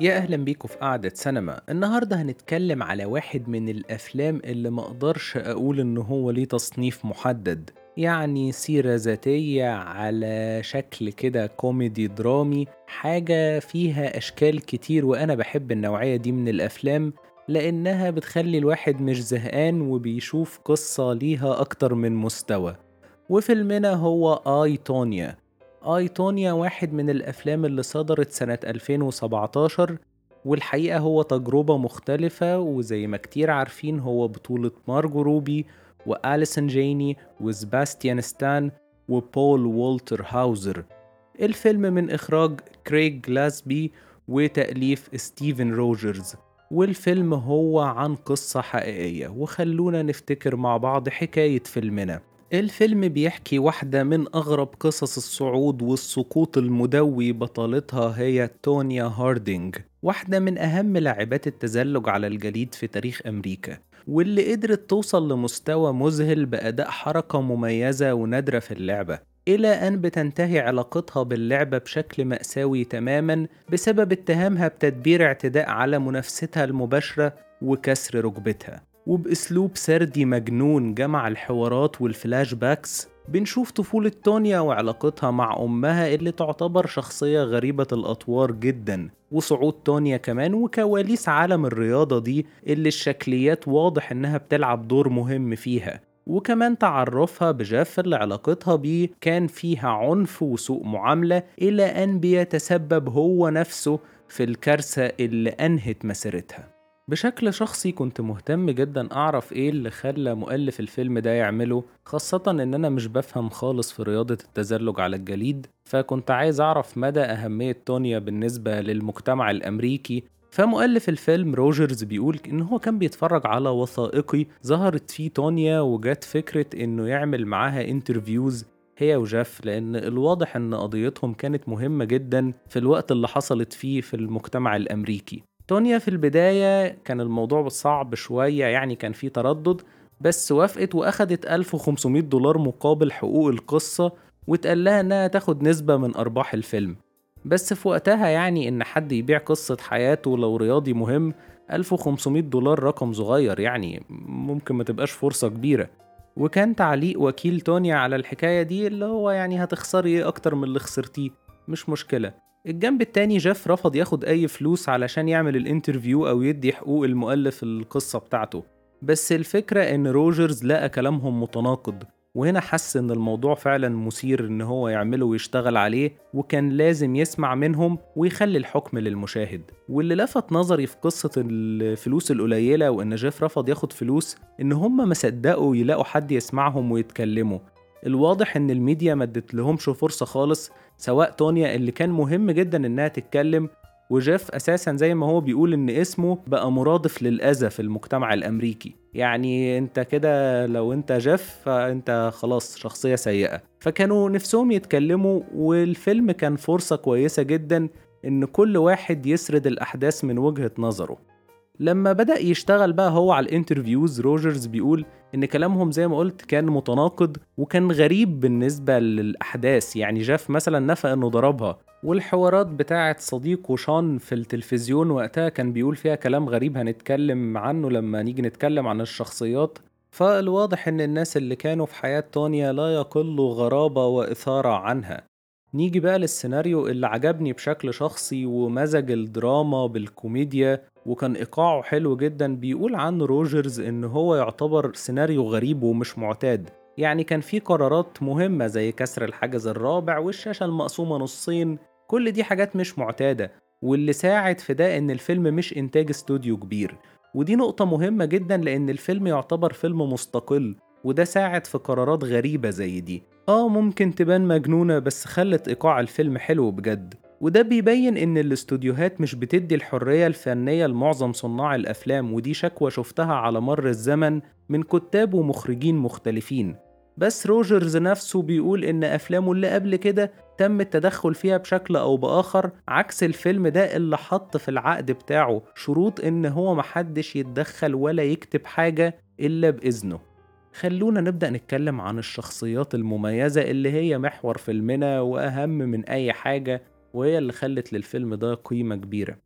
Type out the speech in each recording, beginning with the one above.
يا أهلا بيكم في قعدة سينما. النهاردة هنتكلم على واحد من الأفلام اللي مقدرش أقول إن هو ليه تصنيف محدد. يعني سيرة ذاتية على شكل كده كوميدي درامي حاجة فيها أشكال كتير وأنا بحب النوعية دي من الأفلام لأنها بتخلي الواحد مش زهقان وبيشوف قصة ليها أكتر من مستوى. وفيلمنا هو I, Tonya. I, Tonya واحد من الأفلام اللي صدرت سنة 2017 والحقيقة هو تجربة مختلفة وزي ما كتير عارفين هو بطولة مارجو روبي وأليسون جيني وسباستيان ستان وبول وولتر هاوزر. الفيلم من إخراج كريغ جلاسبي وتأليف ستيفن روجرز. والفيلم هو عن قصة حقيقية وخلونا نفتكر مع بعض حكاية فيلمنا. الفيلم بيحكي واحدة من أغرب قصص الصعود والسقوط المدوي بطلتها هي تونيا هاردينج واحدة من أهم لاعبات التزلج على الجليد في تاريخ أمريكا واللي قدرت توصل لمستوى مذهل بأداء حركة مميزة ونادرة في اللعبة إلى أن بتنتهي علاقتها باللعبة بشكل مأساوي تماما بسبب اتهامها بتدبير اعتداء على منافستها المباشرة وكسر ركبتها. وبأسلوب سردي مجنون جمع الحوارات وال flashbacks بنشوف طفولة تونيا وعلاقتها مع أمها اللي تعتبر شخصية غريبة الأطوار جدا وصعود تونيا كمان وكواليس عالم الرياضة دي اللي الشكليات واضح إنها بتلعب دور مهم فيها. وكمان تعرفها بجاف اللي علاقتها بيه كان فيها عنف وسوء معاملة إلى أن بيتسبب هو نفسه في الكارثة اللي أنهت مسيرتها. بشكل شخصي كنت مهتم جدا أعرف إيه اللي خلى مؤلف الفيلم ده يعمله خاصة إن أنا مش بفهم خالص في رياضة التزلج على الجليد فكنت عايز أعرف مدى أهمية تونيا بالنسبة للمجتمع الأمريكي. فمؤلف الفيلم روجرز بيقول إن هو كان بيتفرج على وثائقي ظهرت فيه تونيا وجات فكرة إنه يعمل معاها interviews هي وجاف لأن الواضح إن قضيتهم كانت مهمة جدا في الوقت اللي حصلت فيه في المجتمع الأمريكي. تونيا في البداية كان الموضوع صعب شوية يعني كان في تردد بس وافقت وأخدت 1500 دولار مقابل حقوق القصة واتقال لها إنها تاخد نسبة من أرباح الفيلم. بس في وقتها يعني إن حد يبيع قصة حياته لو رياضي مهم 1500 دولار رقم صغير يعني ممكن ما تبقاش فرصة كبيرة. وكان تعليق وكيل تونيا على الحكاية دي اللي هو يعني هتخسري إيه أكتر من اللي خسرتيه؟ مش مشكلة. الجنب التاني جيف رفض ياخد أي فلوس علشان يعمل ال interview أو يدي حقوق المؤلف القصة بتاعته. بس الفكرة إن روجرز لقى كلامهم متناقض وهنا حس إن الموضوع فعلا مثير إن هو يعمله ويشتغل عليه وكان لازم يسمع منهم ويخلي الحكم للمشاهد. واللي لفت نظري في قصة الفلوس القليلة وإن جيف رفض ياخد فلوس إن هما ما صدقوا يلاقوا حد يسمعهم ويتكلموا. الواضح إن الميديا ما ادت لهمش فرصة خالص سواء تونيا اللي كان مهم جدا إنها تتكلم وجيف أساسا زي ما هو بيقول إن اسمه بقى مرادف للأذى في المجتمع الأمريكي. يعني أنت كده لو أنت جيف فأنت خلاص شخصية سيئة. فكانوا نفسهم يتكلموا والفيلم كان فرصة كويسة جدا إن كل واحد يسرد الأحداث من وجهة نظره. لما بدأ يشتغل بقى هو على ال interviews روجرز بيقول إن كلامهم زي ما قلت كان متناقض وكان غريب بالنسبة للأحداث. يعني جيف مثلا نفى إنه ضربها. والحوارات بتاعة صديقه شون في التلفزيون وقتها كان بيقول فيها كلام غريب هنتكلم عنه لما نيجي نتكلم عن الشخصيات. فالواضح إن الناس اللي كانوا في حياة تونيا لا يقلوا غرابة وإثارة عنها. نيجي بقى للسيناريو اللي عجبني بشكل شخصي ومزج الدراما بالكوميديا. وكان إيقاعه حلو جدا بيقول عنه روجرز إن هو يعتبر سيناريو غريب ومش معتاد. يعني كان في قرارات مهمة زي كسر الحاجز الرابع والشاشة المقسومة نصين. كل دي حاجات مش معتادة واللي ساعد في ده إن الفيلم مش إنتاج استوديو كبير. ودي نقطة مهمة جدا لأن الفيلم يعتبر فيلم مستقل وده ساعد في قرارات غريبة زي دي. آه ممكن تبان مجنونة بس خلت إيقاع الفيلم حلو بجد. وده بيبين إن الاستوديوهات مش بتدي الحرية الفنية لمعظم صناع الأفلام ودي شكوى شفتها على مر الزمن من كتاب ومخرجين مختلفين. بس روجرز نفسه بيقول إن أفلامه اللي قبل كده تم التدخل فيها بشكل أو بآخر عكس الفيلم ده اللي حط في العقد بتاعه شروط إن هو محدش يتدخل ولا يكتب حاجة إلا بإذنه. خلونا نبدأ نتكلم عن الشخصيات المميزة اللي هي محور فيلمنا وأهم من أي حاجة وهي اللي خلت للفيلم ده قيمة كبيرة.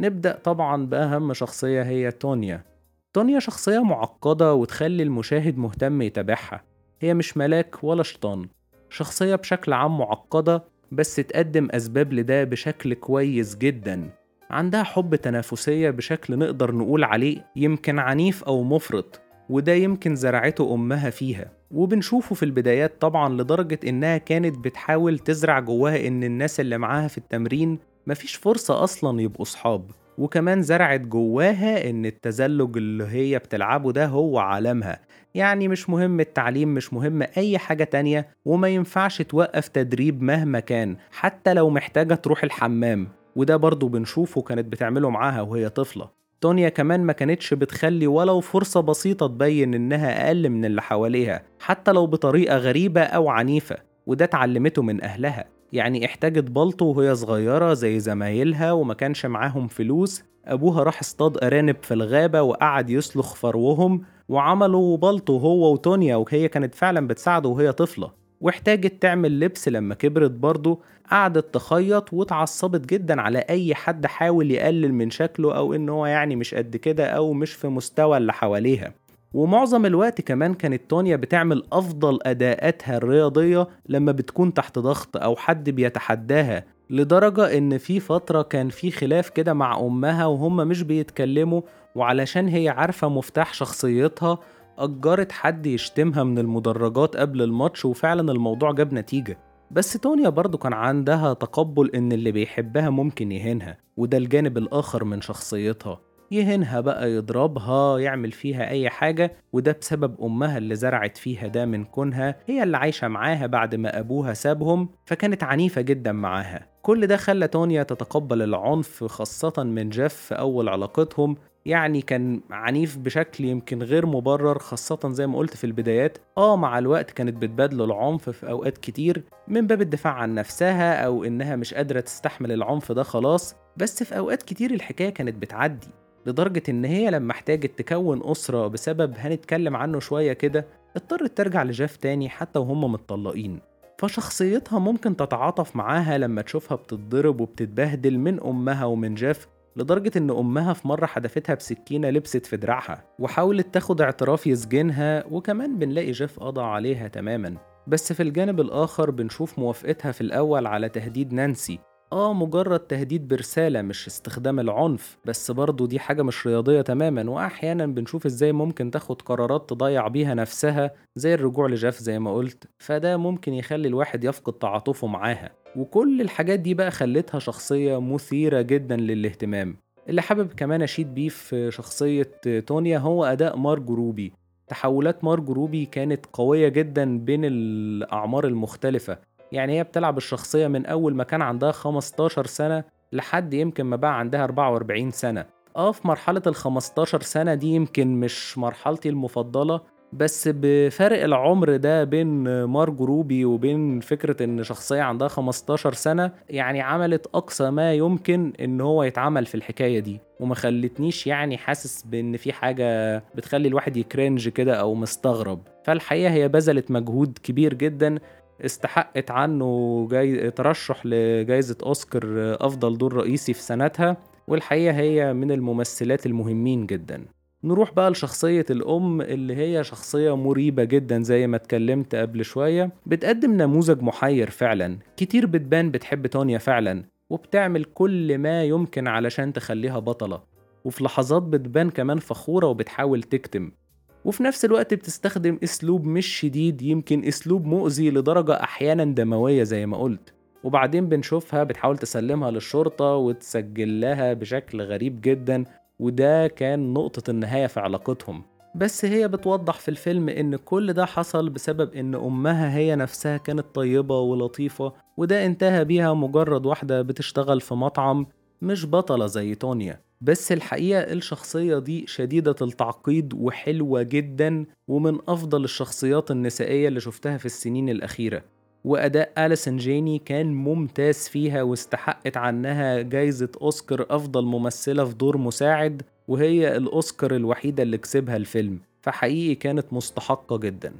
نبدأ طبعا بأهم شخصية هي تونيا. تونيا شخصية معقدة وتخلي المشاهد مهتم يتابعها. هي مش ملاك ولا شيطان. شخصية بشكل عام معقدة بس تقدم أسباب لده بشكل كويس جدا. عندها حب تنافسية بشكل نقدر نقول عليه يمكن عنيف أو مفرط. وده يمكن زرعته أمها فيها. وبنشوفه في البدايات طبعا لدرجة إنها كانت بتحاول تزرع جواها إن الناس اللي معاها في التمرين مفيش فرصة أصلا يبقوا صحاب. وكمان زرعت جواها إن التزلج اللي هي بتلعبه ده هو عالمها. يعني مش مهم التعليم مش مهم أي حاجة تانية وما ينفعش توقف تدريب مهما كان حتى لو محتاجة تروح الحمام. وده برضه بنشوفه كانت بتعمله معاها وهي طفلة. تونيا كمان ما كانتش بتخلي ولو فرصة بسيطة تبين إنها أقل من اللي حواليها حتى لو بطريقة غريبة أو عنيفة وده اتعلمته من أهلها. يعني احتاجت بلطو وهي صغيرة زي زمايلها وما كانش معاهم فلوس أبوها راح اصطاد أرانب في الغابة وقعد يسلخ فروهم وعملوا بلطو هو وتونيا وهي كانت فعلا بتساعده وهي طفلة. واحتاجت تعمل لبس لما كبرت برضه قعدت تخيط واتعصبت جدا على أي حد حاول يقلل من شكله أو إن هو يعني مش قد كده أو مش في مستوى اللي حواليها. ومعظم الوقت كمان كانت تونيا بتعمل أفضل أداءاتها الرياضية لما بتكون تحت ضغط أو حد بيتحداها لدرجة إن في فترة كان في خلاف كده مع أمها وهم مش بيتكلموا وعلشان هي عارفة مفتاح شخصيتها أجرت حد يشتمها من المدرجات قبل الماتش وفعلا الموضوع جاب نتيجة. بس تونيا برضو كان عندها تقبل إن اللي بيحبها ممكن يهينها وده الجانب الآخر من شخصيتها. يهينها بقى يضربها يعمل فيها أي حاجة وده بسبب أمها اللي زرعت فيها ده من كونها. هي اللي عايشة معاها بعد ما أبوها سابهم فكانت عنيفة جدا معاها. كل ده خلى تونيا تتقبل العنف خاصة من جيف في أول علاقتهم. يعني كان عنيف بشكل يمكن غير مبرر خاصة زي ما قلت في البدايات. آه مع الوقت كانت بتبادله العنف في أوقات كتير من باب الدفاع عن نفسها أو إنها مش قادرة تستحمل العنف ده خلاص. بس في أوقات كتير الحكاية كانت بتعدي لدرجة إن هي لما احتاجت تكون أسرة بسبب هنتكلم عنه شوية كده اضطرت ترجع لجاف تاني حتى وهم متطلقين. فشخصيتها ممكن تتعاطف معاها لما تشوفها بتتضرب وبتتبهدل من أمها ومن جاف لدرجة إن أمها في مرة حدفتها بسكينة لبست في دراعها وحاولت تاخد اعتراف يسجنها وكمان بنلاقي جيف قضى عليها تماما. بس في الجانب الآخر بنشوف موافقتها في الأول على تهديد نانسي آه مجرد تهديد برسالة مش استخدام العنف. بس برضه دي حاجة مش رياضية تماما. وأحيانا بنشوف إزاي ممكن تاخد قرارات تضيع بيها نفسها زي الرجوع لجاف زي ما قلت. فده ممكن يخلي الواحد يفقد تعاطفه معاها. وكل الحاجات دي بقى خلتها شخصية مثيرة جدا للاهتمام. اللي حابب كمان أشيد بيه في شخصية تونيا هو أداء مارجو روبي. تحولات مارجو روبي كانت قوية جدا بين الأعمار المختلفة. يعني هي بتلعب الشخصية من أول ما كان عندها 15 سنة لحد يمكن ما بقى عندها 44 سنة. آه في مرحلة ال 15 سنة دي يمكن مش مرحلتي المفضلة بس بفرق العمر ده بين مارجو روبي وبين فكرة إن شخصية عندها 15 سنة يعني عملت أقصى ما يمكن إن هو يتعمل في الحكاية دي. وما خلتنيش يعني حاسس بإن في حاجة بتخلي الواحد يكرنج كده أو مستغرب. فالحقيقة هي بذلت مجهود كبير جدا استحقت عنه جاي ترشح لجائزة أوسكار أفضل دور رئيسي في سنتها والحقيقة هي من الممثلات المهمين جدا. نروح بقى لشخصية الأم اللي هي شخصية مريبة جدا زي ما اتكلمت قبل شوية. بتقدم نموذج محير فعلا. كتير بتبان بتحب تونيا فعلا وبتعمل كل ما يمكن علشان تخليها بطلة. وفي لحظات بتبان كمان فخورة وبتحاول تكتم. وفي نفس الوقت بتستخدم اسلوب مش شديد يمكن اسلوب مؤذي لدرجة أحيانا دموية زي ما قلت. وبعدين بنشوفها بتحاول تسلمها للشرطة وتسجل لها بشكل غريب جدا وده كان نقطة النهاية في علاقتهم. بس هي بتوضح في الفيلم إن كل ده حصل بسبب إن أمها هي نفسها كانت طيبة ولطيفة وده انتهى بيها مجرد واحدة بتشتغل في مطعم مش بطلة زي تونيا. بس الحقيقة الشخصية دي شديدة التعقيد وحلوة جدا ومن أفضل الشخصيات النسائية اللي شفتها في السنين الأخيرة. وأداء أليسون جيني كان ممتاز فيها واستحقت عنها جايزة أوسكار أفضل ممثلة في دور مساعد وهي الأوسكار الوحيدة اللي كسبها الفيلم. فحقيقي كانت مستحقة جدا.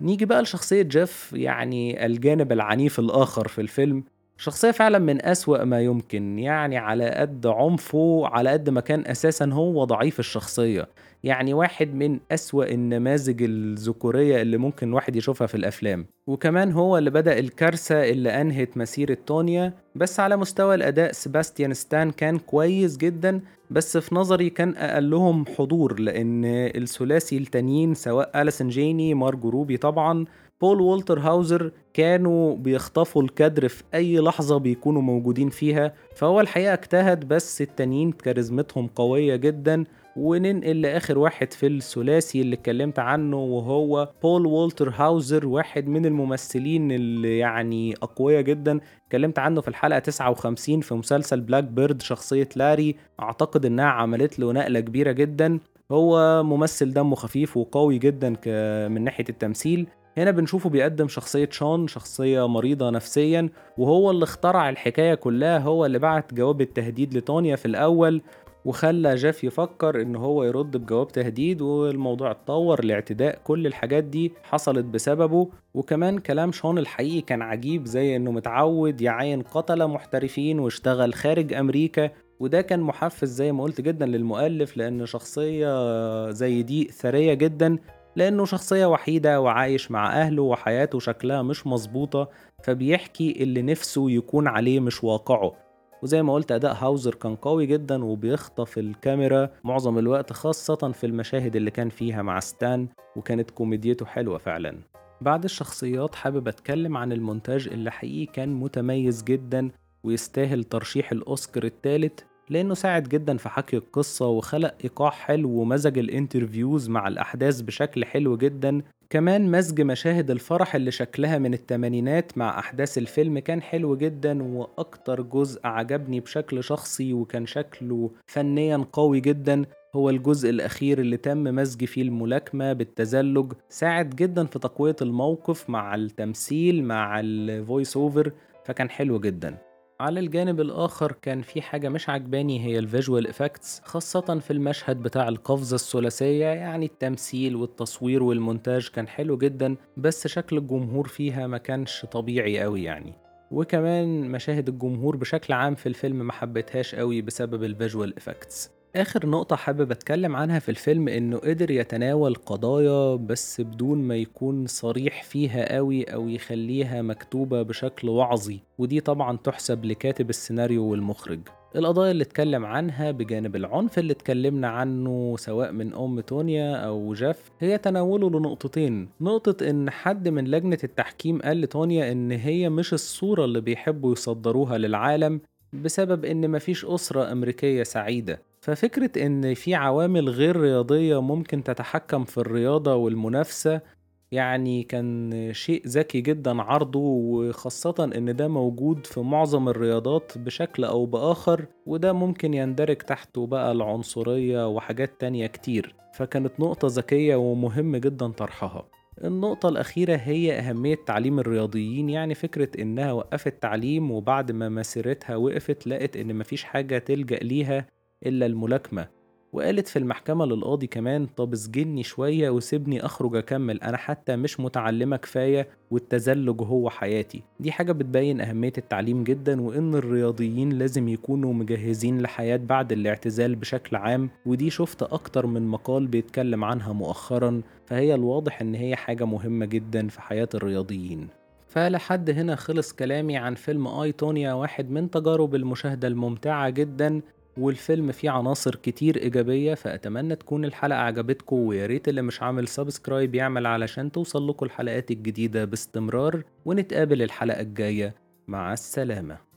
نيجي بقى لشخصية جيف يعني الجانب العنيف الآخر في الفيلم. شخصية فعلًا من أسوأ ما يمكن، يعني على قد عنفه، على قد ما كان أساسًا هو ضعيف الشخصية، يعني واحد من أسوأ النماذج الذكورية اللي ممكن الواحد يشوفها في الأفلام، وكمان هو اللي بدأ الكارثة اللي أنهت مسيرة تونيا، بس على مستوى الأداء سيباستيان ستان كان كويس جدًا، بس في نظري كان أقلهم حضور، لأن الثلاثي التانيين سواء أليسون جاني، مارجو روبي طبعًا، بول والتر هاوزر كانوا بيخطفوا الكادر في أي لحظة بيكونوا موجودين فيها فهو الحقيقة اجتهد بس التانيين كاريزمتهم قوية جدا وننقل لآخر واحد في الثلاثي اللي اتكلمت عنه وهو بول والتر هاوزر واحد من الممثلين اللي يعني أقوياء جدا. اتكلمت عنه في الحلقة 59 في مسلسل Black Bird شخصية لاري. أعتقد إنها عملت له نقلة كبيرة جدا. هو ممثل دمه خفيف وقوي جدا من ناحية التمثيل. هنا بنشوفه بيقدم شخصية شون شخصية مريضة نفسيا وهو اللي اخترع الحكاية كلها هو اللي بعت جواب التهديد لتونيا في الأول وخلى جيف يفكر إن هو يرد بجواب تهديد والموضوع اتطور لاعتداء كل الحاجات دي حصلت بسببه. وكمان كلام شون الحقيقي كان عجيب زي إنه متعود يعين قتلة محترفين واشتغل خارج أمريكا. وده كان محفز زي ما قلت جدا للمؤلف لأن شخصية زي دي ثرية جدا. لأنه شخصية وحيدة وعايش مع أهله وحياته شكلها مش مظبوطة فبيحكي اللي نفسه يكون عليه مش واقعه. وزي ما قلت أداء هاوزر كان قوي جدا وبيخطف الكاميرا معظم الوقت خاصة في المشاهد اللي كان فيها مع ستان وكانت كوميديته حلوة فعلا. بعد الشخصيات حابب أتكلم عن المونتاج اللي حقيقي كان متميز جدا ويستاهل ترشيح الأوسكار الثالث لأنه ساعد جدا في حكي القصة وخلق إيقاع حلو ومزج ال interviews مع الأحداث بشكل حلو جدا. كمان مزج مشاهد الفرح اللي شكلها من التمانينات مع أحداث الفيلم كان حلو جدا وأكتر جزء عجبني بشكل شخصي وكان شكله فنيا قوي جدا. هو الجزء الأخير اللي تم مزج فيه الملاكمة بالتزلج. ساعد جدا في تقوية الموقف مع التمثيل مع ال voice over فكان حلو جدا. على الجانب الآخر كان في حاجة مش عجباني هي ال visual effects خاصة في المشهد بتاع القفزة الثلاثية يعني التمثيل والتصوير والمونتاج كان حلو جدا بس شكل الجمهور فيها ما كانش طبيعي قوي يعني. وكمان مشاهد الجمهور بشكل عام في الفيلم ما حبيتهاش قوي بسبب ال visual effects آخر نقطة حابب أتكلم عنها في الفيلم إنه قدر يتناول قضايا بس بدون ما يكون صريح فيها قوي أو يخليها مكتوبة بشكل وعظي ودي طبعا تحسب لكاتب السيناريو والمخرج. القضايا اللي اتكلم عنها بجانب العنف اللي اتكلمنا عنه سواء من أم تونيا أو جاف هي تناوله لنقطتين. نقطة إن حد من لجنة التحكيم قال لتونيا إن هي مش الصورة اللي بيحبوا يصدروها للعالم بسبب إن مفيش أسرة أمريكية سعيدة. ففكرة إن في عوامل غير رياضية ممكن تتحكم في الرياضة والمنافسة يعني كان شيء ذكي جدا عرضه وخاصة إن ده موجود في معظم الرياضات بشكل أو بآخر وده ممكن يندرج تحته بقى العنصرية وحاجات تانية كتير. فكانت نقطة ذكية ومهم جدا طرحها. النقطة الأخيرة هي أهمية تعليم الرياضيين يعني فكرة إنها وقفت تعليم وبعد ما مسيرتها وقفت لقت إن مفيش حاجة تلجأ ليها إلا الملاكمة. وقالت في المحكمة للقاضي كمان طب اسجني شوية وسيبني أخرج أكمل أنا حتى مش متعلمة كفاية والتزلج هو حياتي. دي حاجة بتبين أهمية التعليم جدا وإن الرياضيين لازم يكونوا مجهزين لحياة بعد الاعتزال بشكل عام. ودي شفت أكتر من مقال بيتكلم عنها مؤخرا فهي الواضح إن هي حاجة مهمة جدا في حياة الرياضيين. فلحد هنا خلص كلامي عن فيلم آي تونيا واحد من تجارب المشاهدة الممتعة جدا. والفيلم فيه عناصر كتير إيجابية فأتمنى تكون الحلقة عجبتكم وياريت اللي مش عامل سبسكرايب يعمل علشان توصل لكم الحلقات الجديدة باستمرار ونتقابل الحلقة الجاية. مع السلامة.